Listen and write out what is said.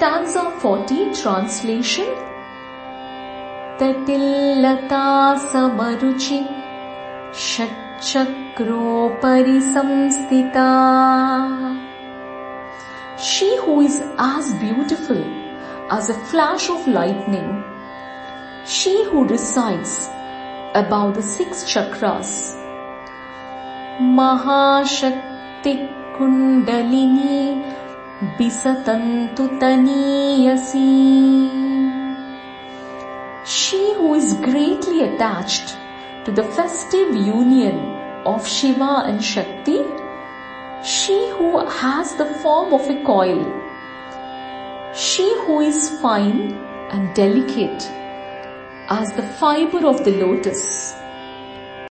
Stanza 40 translation तटिल्लता समरुचि षट्चक्रोपरि संस्थिता She who is as beautiful as a flash of lightning, she who resides above the six chakras, Mahashakti Kundalini Bisatantu Taniyasi. She who is greatly attached to the festive union of Shiva and Shakti, she who has the form of a coil, she who is fine and delicate as the fiber of the lotus,